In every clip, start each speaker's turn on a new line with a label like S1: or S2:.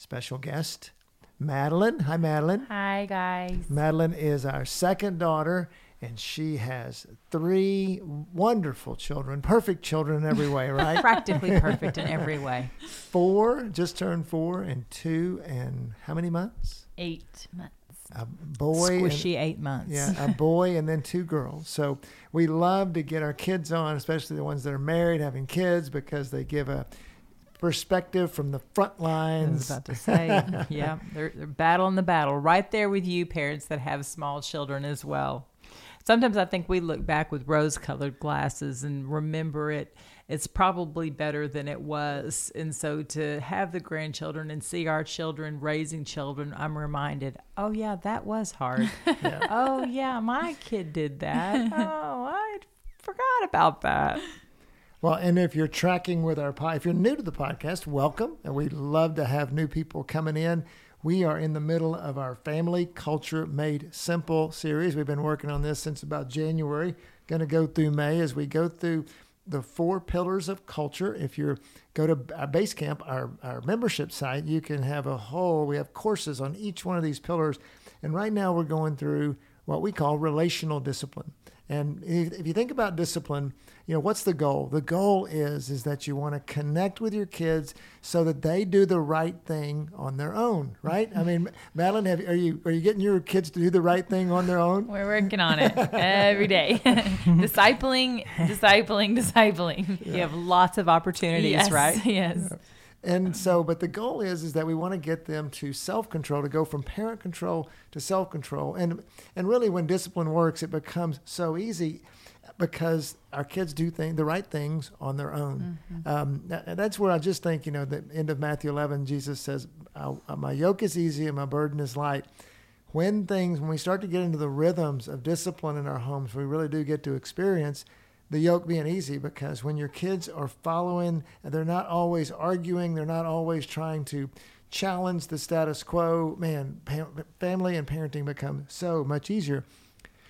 S1: special guest Madeline. Hi, Madeline.
S2: Hi, guys.
S1: Madeline is our second daughter, and she has three wonderful children, perfect children in every way, right?
S2: Practically perfect in every way.
S1: four, just turned four, and two, and how many months?
S2: Eight months.
S1: A boy.
S2: Squishy
S1: and,
S2: eight months.
S1: Yeah, a boy and then two girls. So we love to get our kids on, especially the ones that are married, having kids, because they give a perspective from the front
S2: I
S1: lines.
S2: was about to say, yeah, they're, they're battling the battle right there with you, parents that have small children as well. Sometimes I think we look back with rose colored glasses and remember it. It's probably better than it was. And so to have the grandchildren and see our children raising children, I'm reminded, oh, yeah, that was hard. Oh, yeah, my kid did that. Oh, I forgot about that.
S1: Well, and if you're tracking with our pod, if you're new to the podcast, welcome. And we love to have new people coming in. We are in the middle of our Family Culture Made Simple series. We've been working on this since about January. Going to go through May as we go through the four pillars of culture. If you go to our Basecamp, our, our membership site, you can have a whole, we have courses on each one of these pillars. And right now we're going through what we call relational discipline. And if if you think about discipline, you know what's the goal? The goal is is that you want to connect with your kids so that they do the right thing on their own, right? I mean, Madeline, have, are you are you getting your kids to do the right thing on their own?
S3: We're working on it every day. discipling, discipling, discipling.
S2: You have lots of opportunities,
S3: yes,
S2: right?
S3: Yes.
S1: And so, but the goal is is that we want to get them to self control, to go from parent control to self control, and and really, when discipline works, it becomes so easy because our kids do think the right things on their own. Um, that- that's where I just think you know the end of Matthew 11, Jesus says, "My yoke is easy and my burden is light." When things, when we start to get into the rhythms of discipline in our homes, we really do get to experience the yoke being easy because when your kids are following, they're not always arguing, they're not always trying to challenge the status quo. Man, pa- family and parenting become so much easier.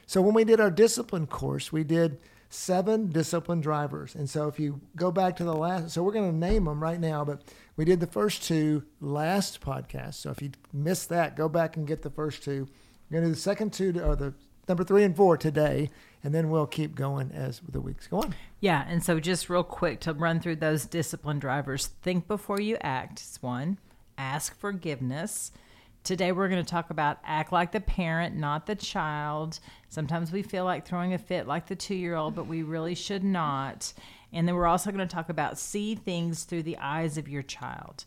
S1: So when we did our discipline course, we did seven discipline drivers. And so if you go back to the last, so we're going to name them right now, but we did the first two last podcast. So if you missed that, go back and get the first two. We're going to do the second two, or the number three and four today, and then we'll keep going as the weeks go on.
S2: Yeah, and so just real quick to run through those discipline drivers. Think before you act is one. Ask forgiveness. Today we're going to talk about act like the parent, not the child. Sometimes we feel like throwing a fit like the 2-year-old, but we really should not. And then we're also going to talk about see things through the eyes of your child.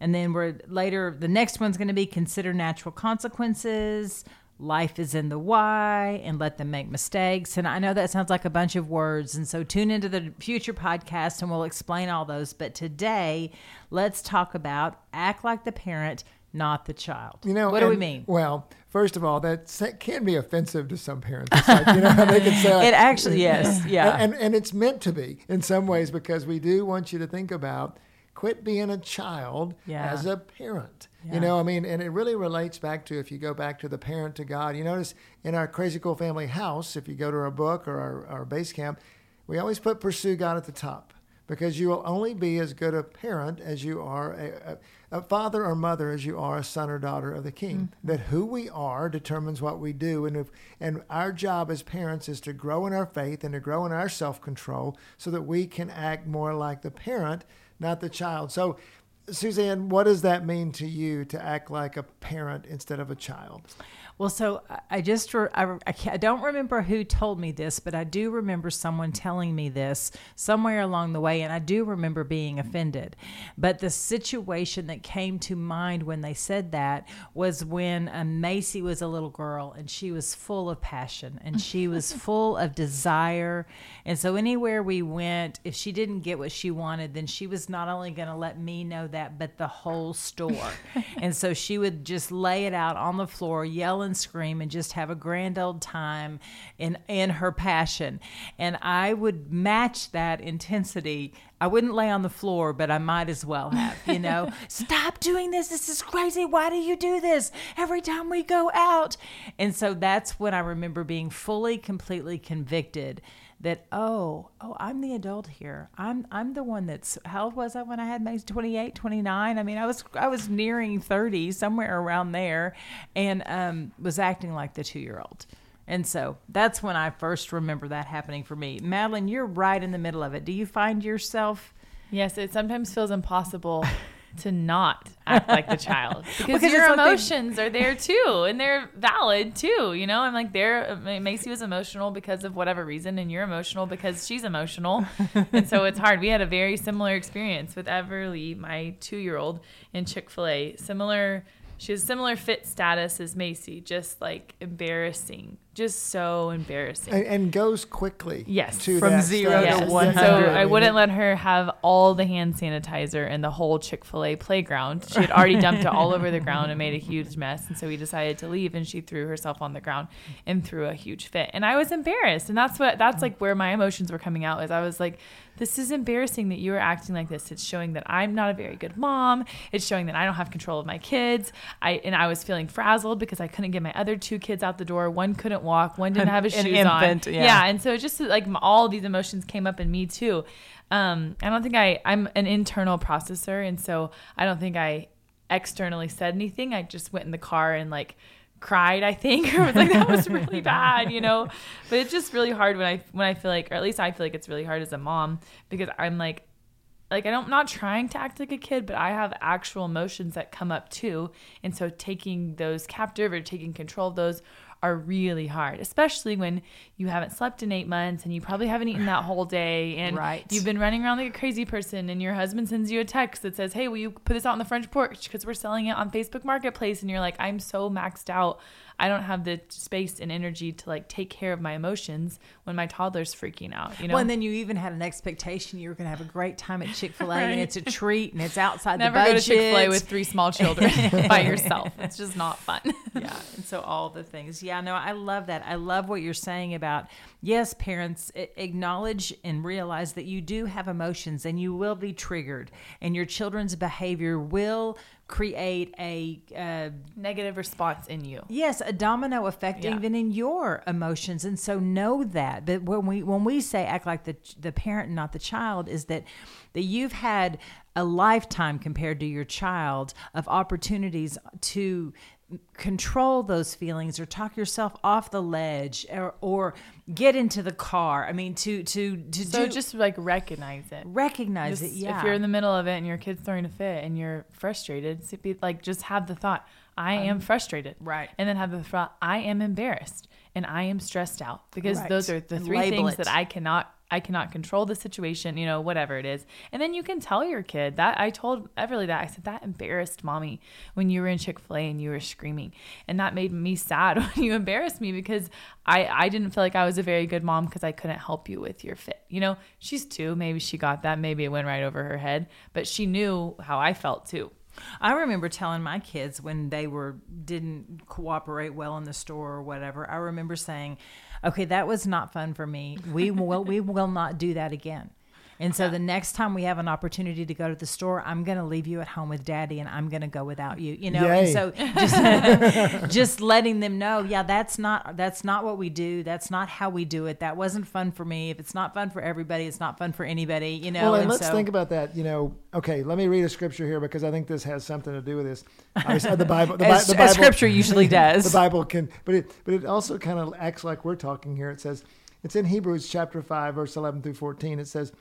S2: And then we're later the next one's going to be consider natural consequences, life is in the why and let them make mistakes. And I know that sounds like a bunch of words. And so tune into the future podcast and we'll explain all those. But today, let's talk about act like the parent, not the child.
S1: You know,
S2: what do we mean?
S1: Well, first of all, that can be offensive to some parents. It's like, you know, they can say,
S2: It actually, yes. Yeah.
S1: And, and and it's meant to be in some ways because we do want you to think about quit being a child
S2: Yeah.
S1: as a parent.
S2: Yeah.
S1: You know, I mean, and it really relates back to if you go back to the parent to God. You notice in our Crazy Cool Family house, if you go to our book or our, our Basecamp, we always put pursue God at the top because you will only be as good a parent as you are a, a, a father or mother as you are a son or daughter of the king. Mm-hmm. That who we are determines what we do, and if, and our job as parents is to grow in our faith and to grow in our self control so that we can act more like the parent, not the child. So. Suzanne, what does that mean to you to act like a parent instead of a child?
S2: Well, so I- just I, I, don't remember who told me this, but I do remember someone telling me this somewhere along the way, and I do remember being offended. But the situation that came to mind when they said that was when um, Macy was a little girl, and she was full of passion, and she was full of desire, and so anywhere we went, if she didn't get what she wanted, then she was not only going to let me know that but the whole store. and so she would just lay it out on the floor, yell and scream, and just have a grand old time in in her passion. And I would match that intensity. I wouldn't lay on the floor, but I might as well have, you know. Stop doing this. This is crazy. Why do you do this every time we go out? And so that's when I remember being fully, completely convicted that oh oh i'm the adult here. I'm i'm the one that's how old was i when i had my 28 29 i mean i was i was nearing 30 somewhere around there and um, was acting like the two year old and so that's when i first remember that happening for me. Madeline you're right in the middle of it. Do you find yourself
S3: Yes, it sometimes feels impossible to not act like the child. Because,
S2: Because
S3: your
S2: it's like they-
S3: emotions are there too and they're valid too you know? I'm like there uh, macy was emotional because of whatever reason and you're emotional because she's emotional. And so it's hard. We had a very similar experience with everly my two-year-old in chick-fil-a. Similar she has similar fit status as macy just like embarrassing just so embarrassing
S1: and, and goes quickly.
S3: Yes,
S1: to
S2: from
S1: that
S2: zero
S1: status.
S2: to
S3: Yes.
S2: one
S3: So. I wouldn't let her have all the hand sanitizer in the whole Chick fil A playground. She had already dumped it all over the ground and made a huge mess. And so we decided to leave and she threw herself on the ground and threw a huge fit. And I was embarrassed. And that's what that's like where my emotions were coming out is I was like, this is embarrassing that you are acting like this. It's showing that I'm not a very good mom. It's showing that I don't have control of my kids. I and I was feeling frazzled because I couldn't get my other two kids out the door. One couldn't walk. One didn't have his
S2: An
S3: shoes
S2: infant,
S3: on.
S2: yeah.
S3: and so it just like all these emotions came up in me too. Um, I don't think I I'm an internal processor, and so I don't think I externally said anything. I just went in the car and like cried. I think or was like that was really bad, you know. But it's just really hard when I when I feel like, or at least I feel like it's really hard as a mom because I'm like like I don't I'm not trying to act like a kid, but I have actual emotions that come up too. And so taking those captive or taking control of those are really hard, especially when you haven't slept in eight months and you probably haven't eaten that whole day and
S2: Right.
S3: you've been running around like a crazy person and your husband sends you a text that says, Hey, will you put this out on the French porch? Because we're selling it on Facebook Marketplace. And you're like, I'm so maxed out. I don't have the space and energy to like take care of my emotions when my toddler's freaking out, you know?
S2: well, and then you even had an expectation you were going to have a great time at Chick Fil A, and it's a treat, and it's outside
S3: Never
S2: the
S3: go
S2: budget.
S3: to Chick Fil A with three small children by yourself. It's just not fun.
S2: yeah and so all the things yeah no i love that i love what you're saying about yes parents acknowledge and realize that you do have emotions and you will be triggered and your children's behavior will create a uh,
S3: Negative response in you.
S2: yes a domino effect
S3: Yeah.
S2: even in your emotions and so know that but when we when we say act like the the parent and not the child is that that you've had a lifetime compared to your child of opportunities to control those feelings or talk yourself off the ledge or, or get into the car i mean to to to
S3: So
S2: do,
S3: just like recognize it.
S2: recognize
S3: Just
S2: it yeah
S3: If you're in the middle of it and your kid's throwing a fit and you're frustrated, be like just have the thought, I am um, frustrated.
S2: right.
S3: And then have the thought, I am embarrassed and I am stressed out. Because
S2: Right.
S3: those are the three
S2: label
S3: things
S2: it.
S3: that I cannot I cannot control the situation, you know, whatever it is. And then you can tell your kid that I told Everly that I said that embarrassed mommy when you were in Chick-fil-A and you were screaming. And that made me sad when you embarrassed me because I I didn't feel like I was a very good mom because I couldn't help you with your fit. You know, she's 2, maybe she got that, maybe it went right over her head, but she knew how I felt too.
S2: I remember telling my kids when they were didn't cooperate well in the store or whatever. I remember saying, "Okay, that was not fun for me. We will we will not do that again." And so the next time we have an opportunity to go to the store, I'm going to leave you at home with daddy and I'm going to go without you. You know, and so just just letting them know, yeah, that's not that's not what we do. That's not how we do it. That wasn't fun for me. If it's not fun for everybody, it's not fun for anybody, you know.
S1: Well, and
S2: and
S1: let's
S2: so-
S1: think about that. You know, okay, let me read a scripture here because I think this has something to do with this. Obviously, the Bible, the, Bi-
S2: as,
S1: the Bible,
S2: scripture usually does.
S1: the Bible can, but it, but it also kind of acts like we're talking here. It says, it's in Hebrews chapter five, verse eleven through fourteen. It says,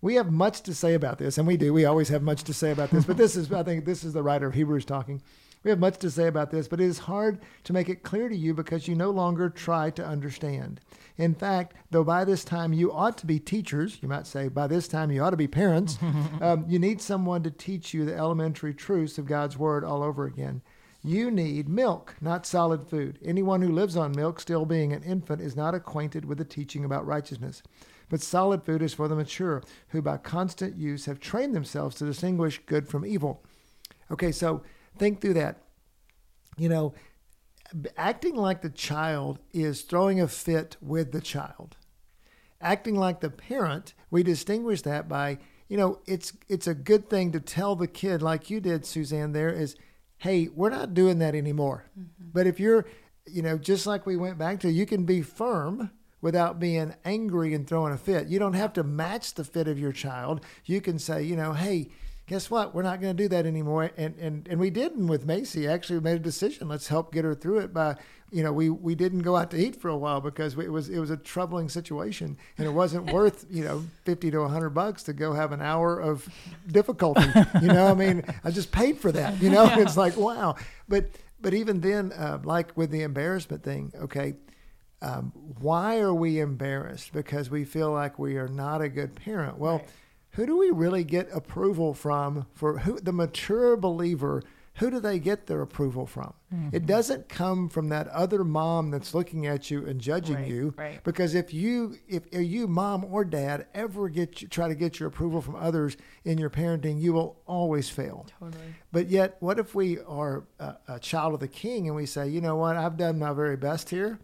S1: we have much to say about this, and we do. We always have much to say about this. But this is, I think, this is the writer of Hebrews talking. We have much to say about this, but it is hard to make it clear to you because you no longer try to understand. In fact, though by this time you ought to be teachers, you might say, by this time you ought to be parents, um, you need someone to teach you the elementary truths of God's Word all over again. You need milk, not solid food. Anyone who lives on milk, still being an infant, is not acquainted with the teaching about righteousness. But solid food is for the mature, who by constant use have trained themselves to distinguish good from evil. Okay, so think through that. You know, acting like the child is throwing a fit with the child. Acting like the parent, we distinguish that by, you know, it's it's a good thing to tell the kid like you did, Suzanne, there is, hey, we're not doing that anymore. Mm-hmm. But if you're, you know, just like we went back to, you can be firm without being angry and throwing a fit. You don't have to match the fit of your child. You can say, you know, hey, guess what? We're not going to do that anymore. And, and, and we didn't with Macy. Actually, we made a decision. Let's help get her through it by, you know, we, we didn't go out to eat for a while because it was, it was a troubling situation and it wasn't worth, you know, 50 to 100 bucks to go have an hour of difficulty. you know, I mean, I just paid for that, you know, yeah. it's like, wow. But, but even then, uh, like with the embarrassment thing, okay, um, why are we embarrassed? Because we feel like we are not a good parent. Well, right who do we really get approval from for who the mature believer who do they get their approval from mm-hmm. it doesn't come from that other mom that's looking at you and judging
S3: right,
S1: you
S3: right.
S1: because if you if, you mom or dad ever get you, try to get your approval from others in your parenting you will always fail
S3: totally
S1: but yet what if we are a, a child of the king and we say you know what i've done my very best here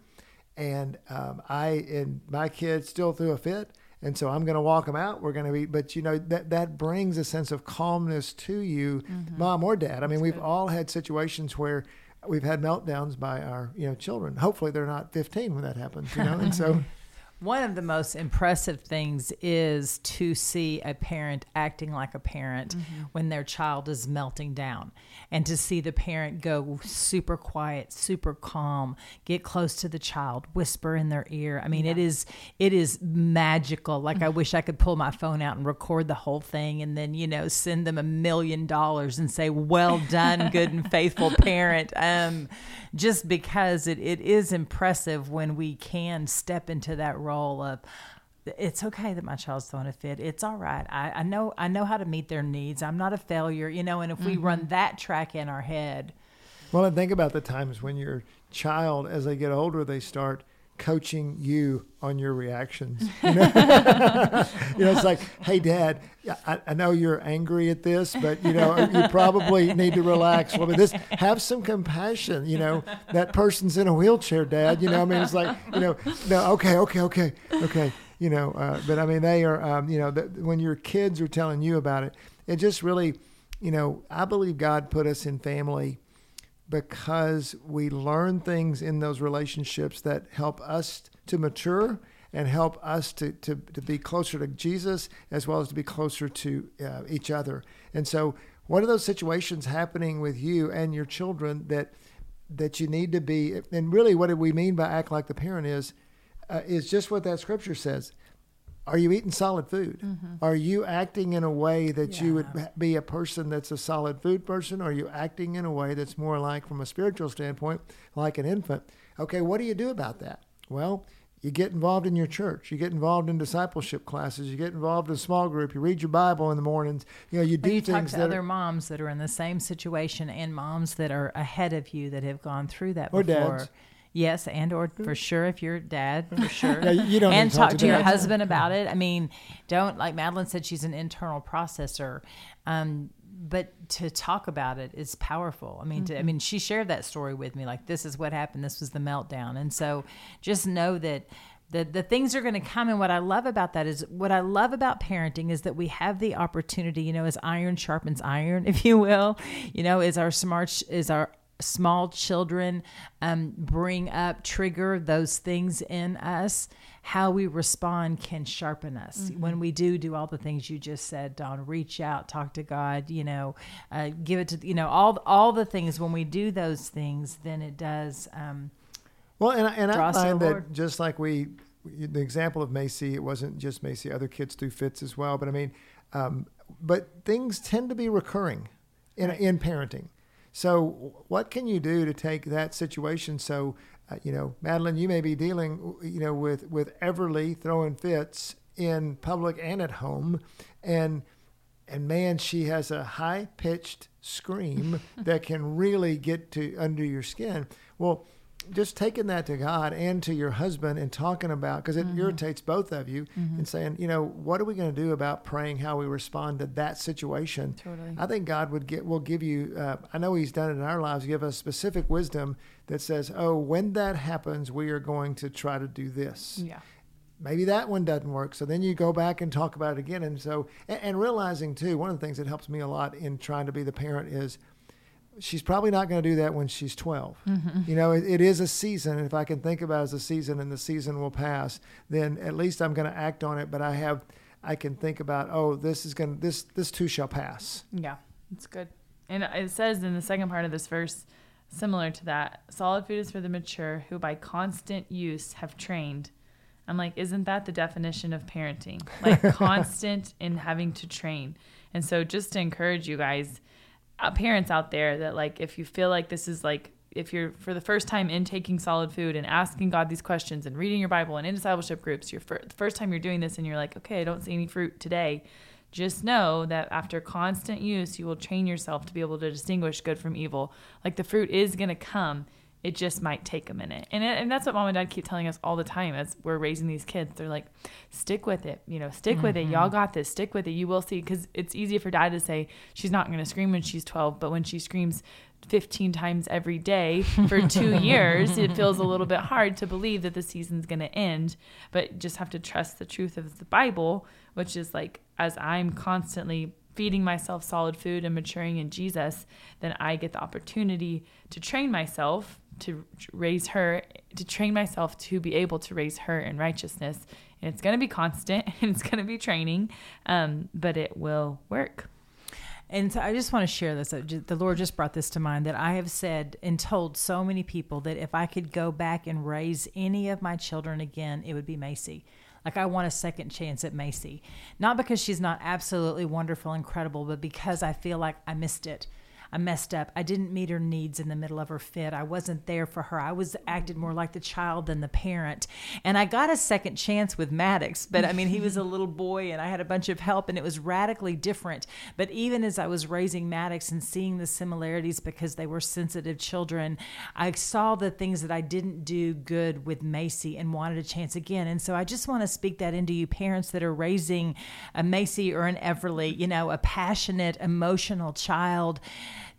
S1: and um, i and my kid still threw a fit and so I'm going to walk them out. We're going to be, but you know that that brings a sense of calmness to you, mm-hmm. mom or dad. I mean, we've all had situations where we've had meltdowns by our you know children. Hopefully, they're not 15 when that happens. You know, and so
S2: One of the most impressive things is to see a parent acting like a parent mm-hmm. when their child is melting down and to see the parent go super quiet, super calm, get close to the child, whisper in their ear. I mean, yeah. it is it is magical. Like I wish I could pull my phone out and record the whole thing and then, you know, send them a million dollars and say, "Well done, good and faithful parent." Um just because it, it is impressive when we can step into that role of it's okay that my child's throwing a fit. It's all right. I, I know I know how to meet their needs. I'm not a failure, you know. And if we mm-hmm. run that track in our head,
S1: well, and think about the times when your child, as they get older, they start coaching you on your reactions. You know, you know it's like, hey, Dad, I, I, know you're angry at this, but you know you probably need to relax. Well, this have some compassion. You know that person's in a wheelchair, Dad. You know, I mean, it's like, you know, no, okay, okay, okay, okay. You know, uh, but I mean, they are, um, you know, the, when your kids are telling you about it, it just really, you know, I believe God put us in family because we learn things in those relationships that help us to mature and help us to, to, to be closer to Jesus as well as to be closer to uh, each other. And so, what are those situations happening with you and your children that that you need to be? And really, what do we mean by act like the parent is uh, is just what that scripture says are you eating solid food? Mm-hmm. Are you acting in a way that yeah. you would be a person that's a solid food person? Or are you acting in a way that's more like, from a spiritual standpoint, like an infant? Okay, what do you do about that? Well, you get involved in your church. You get involved in discipleship classes. You get involved in a small group. You read your Bible in the mornings. You know, you do
S2: you
S1: things
S2: talk to other are, moms that are in the same situation and moms that are ahead of you that have gone through that
S1: or
S2: before.
S1: Dads.
S2: Yes, and or for sure if you're dad, for sure.
S1: yeah, you don't
S2: and
S1: talk,
S2: talk, to, your husband about it. I mean, don't like Madeline said she's an internal processor. Um, but to talk about it is powerful. I mean, mm-hmm. to, I mm-hmm. mean, she shared that story with me. Like, this is what happened. This was the meltdown, and so just know that the the things are going to come. And what I love about that is what I love about parenting is that we have the opportunity. You know, as iron sharpens iron, if you will. You know, is our smart is our small children um, bring up, trigger those things in us, how we respond can sharpen us. Mm-hmm. When we do do all the things you just said, Don, reach out, talk to God, you know, uh, give it to, you know, all, all the things, when we do those things, then it does. Um,
S1: well, and, and I find that just like we, the example of Macy, it wasn't just Macy, other kids do fits as well. But I mean, um, but things tend to be recurring in, in parenting. So, what can you do to take that situation? So, uh, you know, Madeline, you may be dealing, you know, with with Everly throwing fits in public and at home, and and man, she has a high pitched scream that can really get to under your skin. Well, just taking that to God and to your husband and talking about because it irritates both of you and saying, you know, what are we going to do about praying how we respond to that situation?
S3: Totally.
S1: I think God would get will give you. Uh, I know He's done it in our lives. Give us specific wisdom that says, oh, when that happens, we are going to try to do this
S3: Yeah.
S1: maybe that one doesn't work. So then you go back and talk about it again. And so, and, and realizing too, one of the things that helps me a lot in trying to be the parent is she's probably not going to do that when she's 12. Mm-hmm. You know, it, it is a season. And if I can think about it as a season and the season will pass, then at least I'm going to act on it. But I have, I can think about, oh, this is going to, this, this too shall pass.
S3: Yeah, it's good. And it says in the second part of this verse, similar to that, solid food is for the mature who by constant use have trained. I'm like, isn't that the definition of parenting? Like constant in having to train. And so just to encourage you guys, Uh, parents out there that like if you feel like this is like if you're for the first time in taking solid food and asking God these questions and reading your Bible and in discipleship groups, you're fir- first time you're doing this and you're like, okay, I don't see any fruit today. Just know that after constant use, you will train yourself to be able to distinguish good from evil. Like the fruit is going to come. It just might take a minute. And, it, and that's what mom and dad keep telling us all the time as we're raising these kids. They're like, stick with it. You know, stick with it. Y'all mm-hmm. got this. Stick with it. You will see. Because it's easy for dad to say she's not going to scream when she's 12, but when she screams 15 times every day for two years, it feels a little bit hard to believe that the season's going to end. But just have to trust the truth of the Bible, which is like, as I'm constantly feeding myself solid food and maturing in Jesus, then I get the opportunity to train myself to raise her, to train myself to be able to raise her in righteousness. And it's going to be constant and it's going to be training, um, but it will work.
S2: And so I just want to share this. The Lord just brought this to mind that I have said and told so many people that if I could go back and raise any of my children again, it would be Macy. Like I want a second chance at Macy. Not because she's not absolutely wonderful, and incredible, but because I feel like I missed it. I messed up. I didn't meet her needs in the middle of her fit. I wasn't there for her. I was acted more like the child than the parent. And I got a second chance with Maddox, but I mean, he was a little boy and I had a bunch of help and it was radically different. But even as I was raising Maddox and seeing the similarities because they were sensitive children, I saw the things that I didn't do good with Macy and wanted a chance again. And so I just want to speak that into you parents that are raising a Macy or an Everly, you know, a passionate, emotional child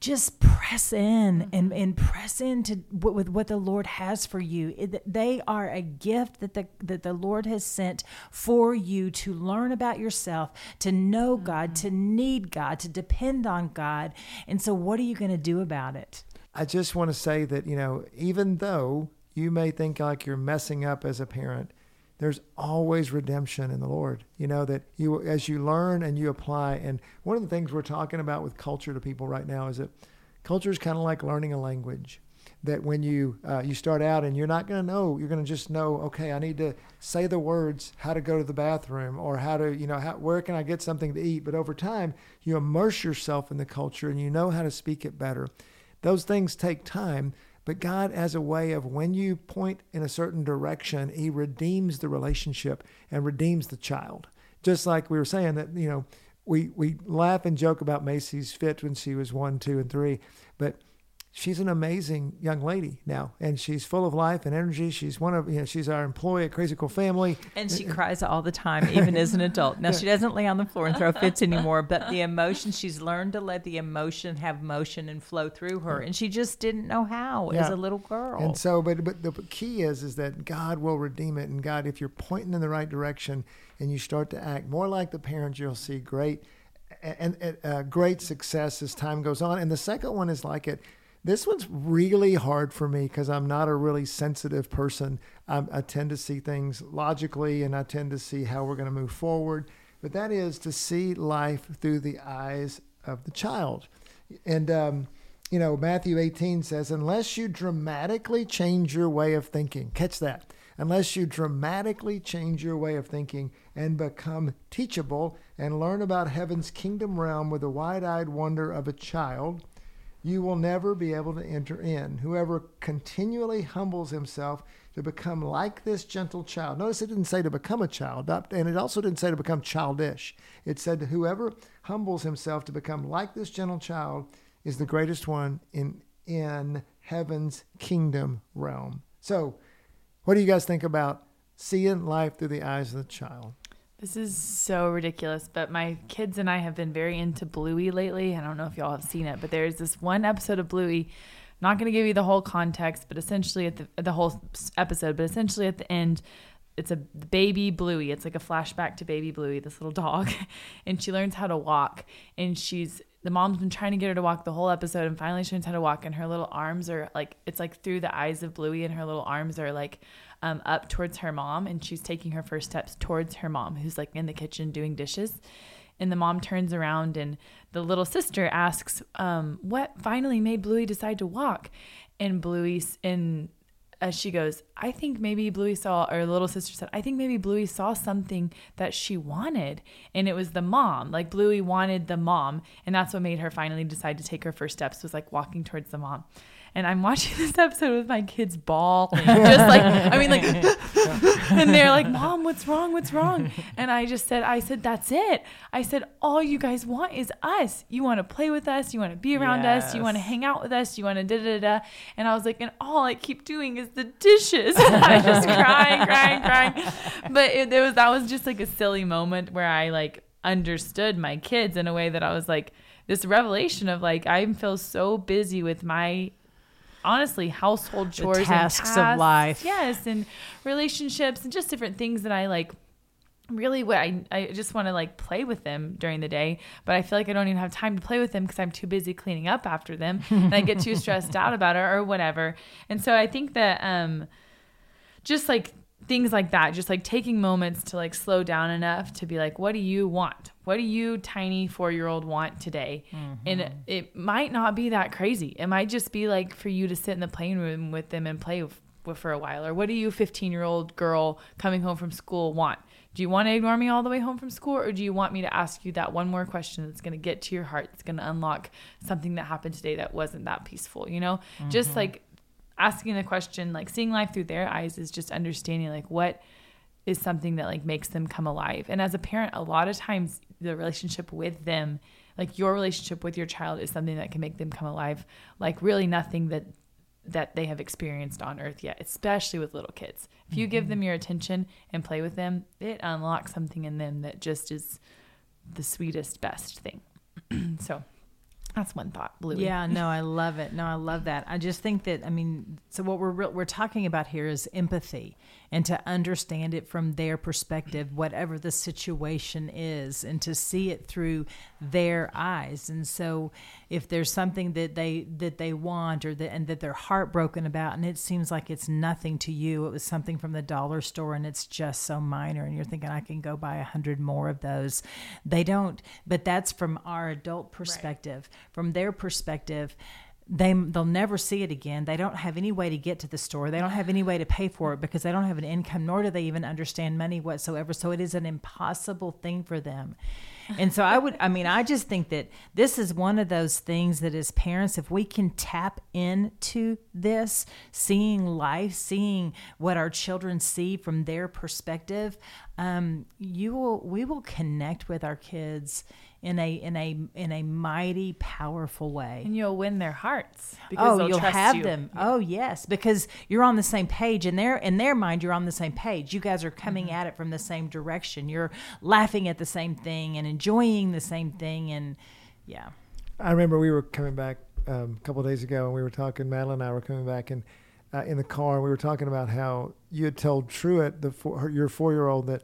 S2: just press in mm-hmm. and, and press into what, with what the Lord has for you. It, they are a gift that the that the Lord has sent for you to learn about yourself, to know God, mm-hmm. to need God, to depend on God. And so, what are you going to do about it?
S1: I just want to say that, you know, even though you may think like you're messing up as a parent, there's always redemption in the Lord. You know, that you, as you learn and you apply. And one of the things we're talking about with culture to people right now is that culture is kind of like learning a language. That when you uh, you start out and you're not going to know, you're going to just know. Okay, I need to say the words, how to go to the bathroom, or how to, you know, how, where can I get something to eat. But over time, you immerse yourself in the culture and you know how to speak it better. Those things take time, but God has a way of when you point in a certain direction, He redeems the relationship and redeems the child. Just like we were saying that, you know, we, we laugh and joke about Macy's fit when she was one, two, and three, but she's an amazing young lady now, and she's full of life and energy. She's one of, you know, she's our employee at Crazy Cool Family.
S2: And she cries all the time, even as an adult. Now, she doesn't lay on the floor and throw fits anymore, but the emotion, she's learned to let the emotion have motion and flow through her. And she just didn't know how as a little girl.
S1: And so, but but the key is is that God will redeem it, and God, if you're pointing in the right direction and you start to act more like the parents, you'll see great and, and uh, great success as time goes on. And the second one is like it. This one's really hard for me because I'm not a really sensitive person. I'm, I tend to see things logically, and I tend to see how we're going to move forward. But that is to see life through the eyes of the child, and. Um, you know, Matthew 18 says, unless you dramatically change your way of thinking, catch that, unless you dramatically change your way of thinking and become teachable and learn about heaven's kingdom realm with the wide eyed wonder of a child, you will never be able to enter in. Whoever continually humbles himself to become like this gentle child. Notice it didn't say to become a child, and it also didn't say to become childish. It said whoever humbles himself to become like this gentle child is the greatest one in in heaven's kingdom realm. So, what do you guys think about seeing life through the eyes of the child?
S3: This is so ridiculous, but my kids and I have been very into Bluey lately. I don't know if y'all have seen it, but there's this one episode of Bluey. I'm Not going to give you the whole context, but essentially at the the whole episode, but essentially at the end, it's a baby Bluey. It's like a flashback to baby Bluey, this little dog, and she learns how to walk. And she's the mom's been trying to get her to walk the whole episode, and finally she learns how to walk. And her little arms are like it's like through the eyes of Bluey, and her little arms are like um, up towards her mom, and she's taking her first steps towards her mom, who's like in the kitchen doing dishes. And the mom turns around, and the little sister asks, um, "What finally made Bluey decide to walk?" And Bluey, and as she goes, I think maybe Bluey saw, or little sister said, I think maybe Bluey saw something that she wanted. And it was the mom. Like Bluey wanted the mom. And that's what made her finally decide to take her first steps was like walking towards the mom and I'm watching this episode with my kids bawling, just like I mean, like, and they're like, "Mom, what's wrong? What's wrong?" And I just said, "I said that's it. I said all you guys want is us. You want to play with us. You want to be around us. You want to hang out with us. You want to da da da." And I was like, and all I keep doing is the dishes. I just crying, crying, crying. But it, there was that was just like a silly moment where I like understood my kids in a way that I was like this revelation of like I feel so busy with my honestly household chores and
S2: tasks
S3: and
S2: of life.
S3: yes and relationships and just different things that i like really what i, I just want to like play with them during the day but i feel like i don't even have time to play with them because i'm too busy cleaning up after them and i get too stressed out about it or whatever and so i think that um just like things like that just like taking moments to like slow down enough to be like what do you want? What do you tiny four year old want today? And it, it might not be that crazy. It might just be like for you to sit in the playing room with them and play with, with for a while. Or what do you 15 year old girl coming home from school want? Do you want to ignore me all the way home from school or do you want me to ask you that one more question that's going to get to your heart that's going to unlock something that happened today that wasn't that peaceful you know? Just mm-hmm. like asking the question like seeing life through their eyes is just understanding like what is something that like makes them come alive. And as a parent a lot of times the relationship with them like your relationship with your child is something that can make them come alive like really nothing that that they have experienced on earth yet especially with little kids. If you give them mm-hmm. your attention and play with them it unlocks something in them that just is the sweetest best thing. So that's one thought Bluey.
S2: Yeah, no, I love it. No, I love that. I just think that I mean, so what we're re- we're talking about here is empathy and to understand it from their perspective, whatever the situation is, and to see it through their eyes. And so, if there's something that they that they want or that and that they're heartbroken about, and it seems like it's nothing to you, it was something from the dollar store, and it's just so minor, and you're thinking I can go buy a hundred more of those. They don't, but that's from our adult perspective. From their perspective, they they'll never see it again. They don't have any way to get to the store. They don't have any way to pay for it because they don't have an income, nor do they even understand money whatsoever. So it is an impossible thing for them. And so I would, I mean, I just think that this is one of those things that as parents, if we can tap into this, seeing life, seeing what our children see from their perspective, um, you will, we will connect with our kids in a in a in a mighty powerful way.
S3: and you'll win their hearts because
S2: Oh, you'll
S3: trust
S2: have
S3: you.
S2: them. Oh, yes, because you're on the same page, and their in their mind, you're on the same page. You guys are coming
S3: Mm-hmm.
S2: at it from the same direction. You're laughing at the same thing and enjoying the same thing, and yeah,
S1: I remember we were coming back um, a couple of days ago, and we were talking. Madeline and I were coming back, and uh, in the car, and we were talking about how you had told Truett, the four, her, your four-year-old, that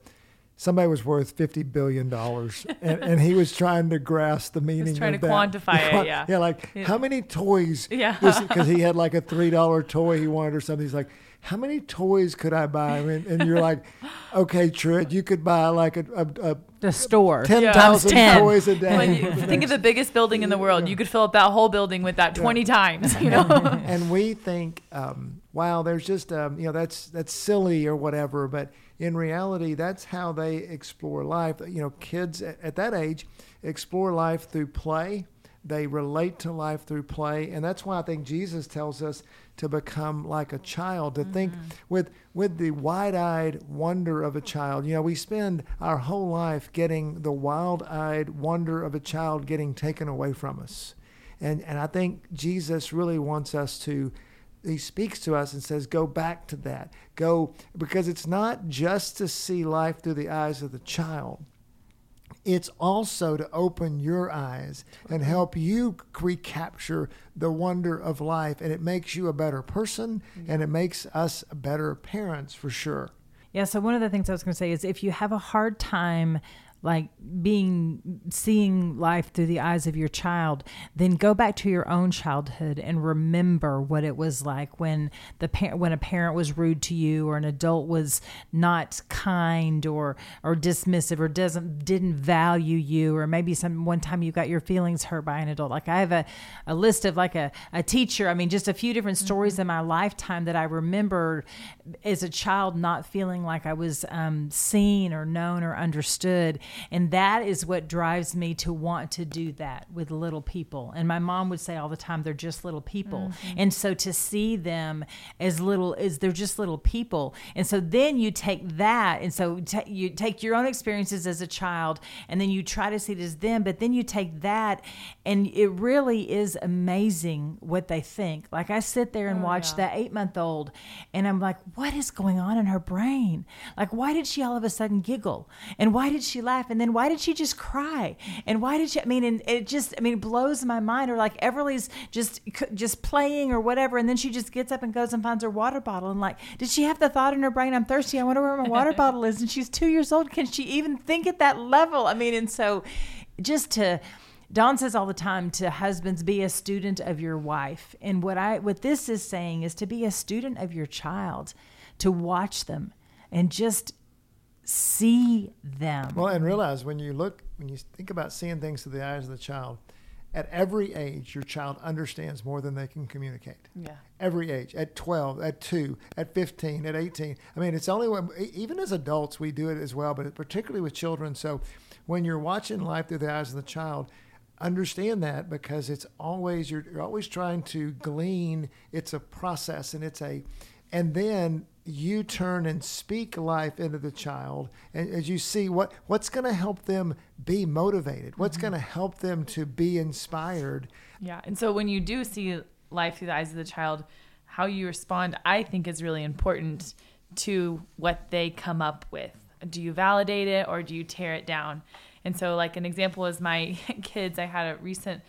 S1: somebody was worth fifty billion dollars, and, and he was trying to grasp the meaning.
S3: trying
S1: of
S3: to
S1: that.
S3: quantify it, yeah.
S1: yeah. Like
S3: Yeah.
S1: how many toys?
S3: Yeah.
S1: Because he had like a three-dollar toy he wanted or something. He's like. How many toys could I buy? And, and you're like, okay, Truett, you could buy like a, a, a
S2: the store
S1: ten
S3: Yeah.
S2: Times 10.
S1: toys a day.
S3: When you think of the biggest building in the world, you could fill up that whole building with that 20 times, you know?
S1: and we think, um, wow, there's just, um, you know, that's that's silly or whatever. But in reality, that's how they explore life. You know, kids at, at that age explore life through play. They relate to life through play, and that's why I think Jesus tells us to become like a child, to think mm-hmm. with with the wide-eyed wonder of a child. You know, we spend our whole life getting the wild-eyed wonder of a child getting taken away from us. And and I think Jesus really wants us to he speaks to us and says go back to that. Go because it's not just to see life through the eyes of the child. It's also to open your eyes and help you recapture the wonder of life. And it makes you a better person mm-hmm. and it makes us better parents for sure.
S2: Yeah. So one of the things I was going to say is if you have a hard time like being seeing life through the eyes of your child then go back to your own childhood and remember what it was like when the par- when a parent was rude to you or an adult was not kind or or dismissive or doesn't didn't value you or maybe some one time you got your feelings hurt by an adult. Like i have a, a list of like a, a teacher i mean just a few different stories in my lifetime that i remember as a child not feeling like i was um, seen or known or understood and that is what drives me to want to do that with little people. And my mom would say all the time, they're just little people. Mm-hmm. And so to see them as little, as they're just little people. And so then you take that, and so t- you take your own experiences as a child, and then you try to see it as them, but then you take that, and it really is amazing what they think. Like I sit there and oh, watch yeah. that eight month old, and I'm like, what is going on in her brain? Like, why did she all of a sudden giggle? And why did she laugh? And then why did she just cry and why did she i mean and it just i mean it blows my mind or like everly's just just playing or whatever and then she just gets up and goes and finds her water bottle and like did she have the thought in her brain i'm thirsty i wonder where my water bottle is and she's two years old can she even think at that level i mean and so just to Don says all the time to husbands, be a student of your wife. And what I what this is saying is to be a student of your child, to watch them and just see them.
S1: Well, and realize when you look, when you think about seeing things through the eyes of the child, at every age, your child understands more than they can communicate.
S3: Yeah.
S1: Every age, at 12, at 2, at 15, at 18. I mean, it's only when, even as adults, we do it as well, but particularly with children. So when you're watching life through the eyes of the child, understand that because it's always, you're, you're always trying to glean. It's a process and it's a, and then you turn and speak life into the child and as you see what what's going to help them be motivated? What's mm-hmm. going to help them to be inspired?
S3: Yeah and so when you do see life through the eyes of the child how you respond i think is really important to what they come up with. Do you validate it or do you tear it down? And so like an example is my kids. I had a recent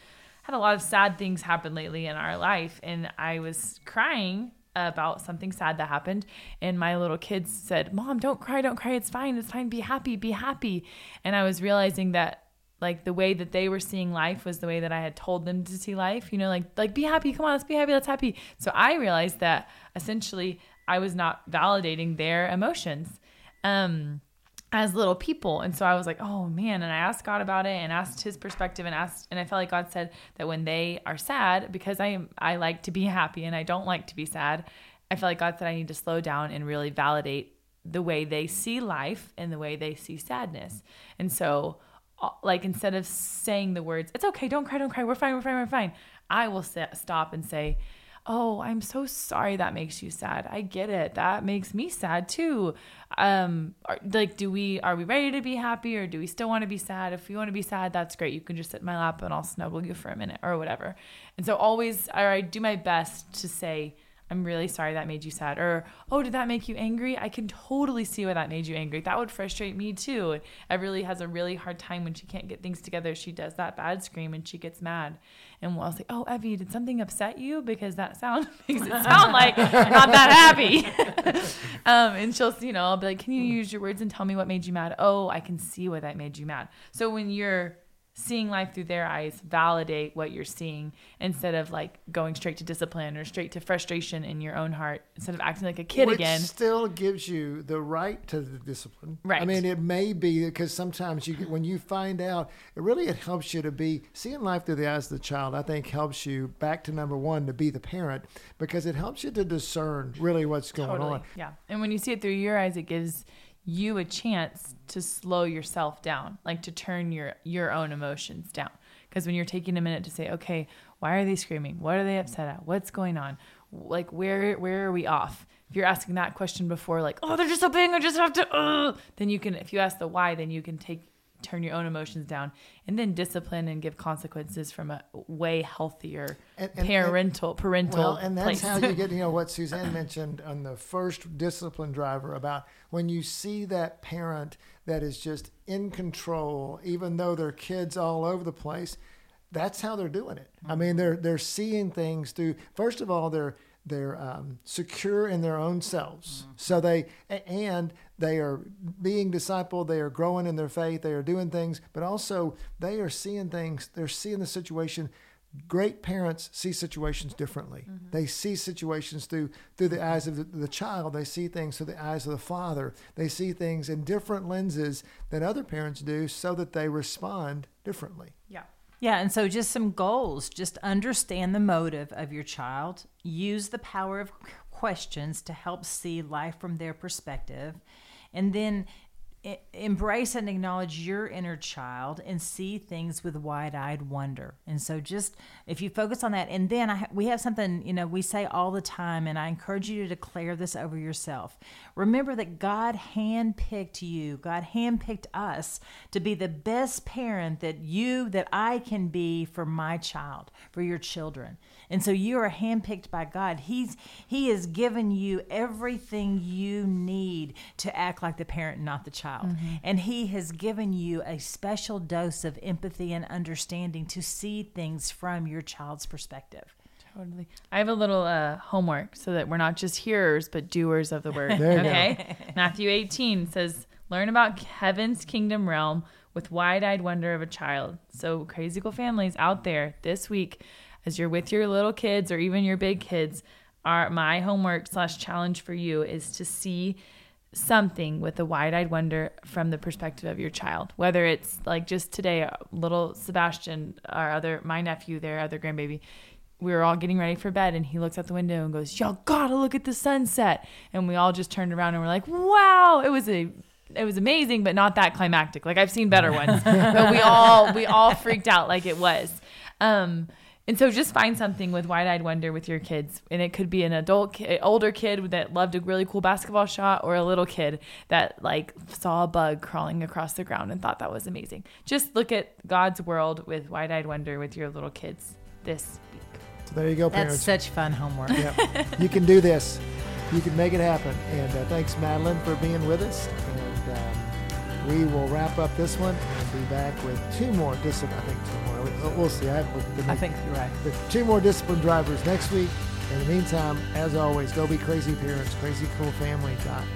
S3: had a lot of sad things happen lately in our life and i was crying about something sad that happened. And my little kids said mom don't cry don't cry. It's fine. It's fine. Be happy be happy. And i was realizing that like the way that they were seeing life was the way that i had told them to see life you know like like be happy. Come on let's be happy. Let's happy. So i realized that essentially i was not validating their emotions. Um as little people. And so I was like, oh man. And I asked God about it and asked his perspective and asked, and I felt like God said that when they are sad, because I am, I like to be happy and I don't like to be sad. I felt like God said I need to slow down and really validate the way they see life and the way they see sadness. And so, uh, like, instead of saying the words, it's okay, don't cry, don't cry, we're fine, we're fine, we're fine, I will stop and say, oh i'm so sorry that makes you sad. I get it. That makes me sad too. Um are, like do we are we ready to be happy or do we still want to be sad? If you want to be sad that's great. You can just sit in my lap and i'll snuggle you for a minute or whatever. And so always i do my best to say I'm really sorry that made you sad. Or, oh, did that make you angry? I can totally see why that made you angry. That would frustrate me too. Everly has a really hard time when she can't get things together. She does that bad scream and she gets mad. And we'll say, oh, Evie, did something upset you? Because that sound makes it sound like not that happy. um, and she'll, you know, I'll be like, can you use your words and tell me what made you mad? Oh, I can see why that made you mad. So when you're seeing life through their eyes validate what you're seeing instead of like going straight to discipline or straight to frustration in your own heart instead of acting like a kid
S1: Which
S3: again.
S1: still gives you the right to the discipline.
S3: Right.
S1: i mean it may be because sometimes you when you find out it really it helps you to be seeing life through the eyes of the child i think helps you back to number one to be the parent because it helps you to discern really what's going
S3: totally.
S1: on.
S3: Yeah. And when you see it through your eyes it gives you a chance to slow yourself down, like to turn your your own emotions down. Because when you're taking a minute to say, okay, why are they screaming? What are they upset at? What's going on? Like where where are we off? If you're asking that question before, like, oh, they're just so big, I just have to, uh, then you can. If you ask the why, then you can take turn your own emotions down, and then discipline and give consequences from a way healthier
S1: And- and-
S3: parental parental
S1: Well, and that's
S3: place.
S1: how you get, you know, what Suzanne mentioned on the first discipline driver about when you see that parent that is just in control, even though their kids all over the place, that's how they're doing it. I mm-hmm. mean, they're they're seeing things through. First of all, they're they're um, secure in their own selves, so they and they are being discipled. They are growing in their faith. They are doing things, but also they are seeing things. They're seeing the situation great parents see situations differently. They see situations through through the eyes of the, the child. They see things through the eyes of the father. They see things in different lenses than other parents do, so that they respond differently.
S3: yeah.
S2: Yeah, and so just some goals. Just understand the motive of your child. Use the power of questions to help see life from their perspective. And then embrace and acknowledge your inner child and see things with wide-eyed wonder. And so just if you focus on that and then I we have something, you know, we say all the time and I encourage you to declare this over yourself. Remember that God handpicked you. God handpicked us to be the best parent that you that I can be for my child, for your children. And so you are handpicked by God. He's He has given you everything you need to act like the parent, not the child. And He has given you a special dose of empathy and understanding to see things from your child's perspective.
S3: Totally. I have a little uh, homework so that we're not just hearers but doers of the word.
S1: There you go.
S3: okay. Matthew 18 says, "Learn about heaven's kingdom realm with wide-eyed wonder of a child." So, crazy cool families out there this week, as you're with your little kids or even your big kids, our my homework slash challenge for you is to see something with a wide-eyed wonder from the perspective of your child whether it's like just today uh, little sebastian our other my nephew their other grandbaby we were all getting ready for bed and he looks out the window and goes y'all gotta look at the sunset. And we all just turned around and we're like wow it was a it was amazing but not that climactic. Like i've seen better ones but we all we all freaked out like it was. Um and so just find something with wide-eyed wonder with your kids and it could be an adult ki- older kid that loved a really cool basketball shot or a little kid that like saw a bug crawling across the ground and thought that was amazing just look at god's world with wide-eyed wonder with your little kids this week
S1: So there you go,
S2: That's
S1: parents.
S2: such fun homework.
S1: Yep. you can do this. You can make it happen. And uh, thanks, Madeline, for being with us. And we will wrap up this one and be back with two more discipline. I think two more. Uh, we'll- We'll see. I, have,
S2: I think you're right.
S1: two more discipline drivers next week. In the meantime, as always, go be crazy parents, crazycoolfamily.com.